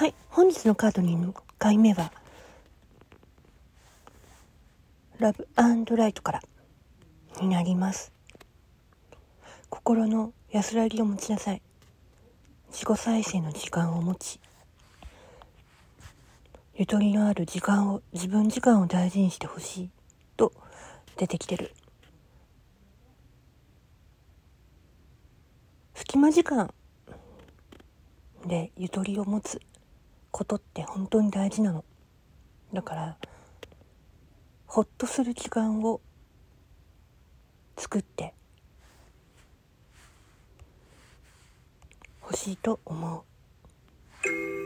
はい、本日のカードにの回目は、ラブライトからになります。心の安らぎを持ちなさい。自己再生の時間を持ち、ゆとりのある時間を、自分時間を大事にしてほしいと出てきてる。隙間時間でゆとりを持つことって本当に大事なの。だから、ほっとする時間を作ってほしいと思う。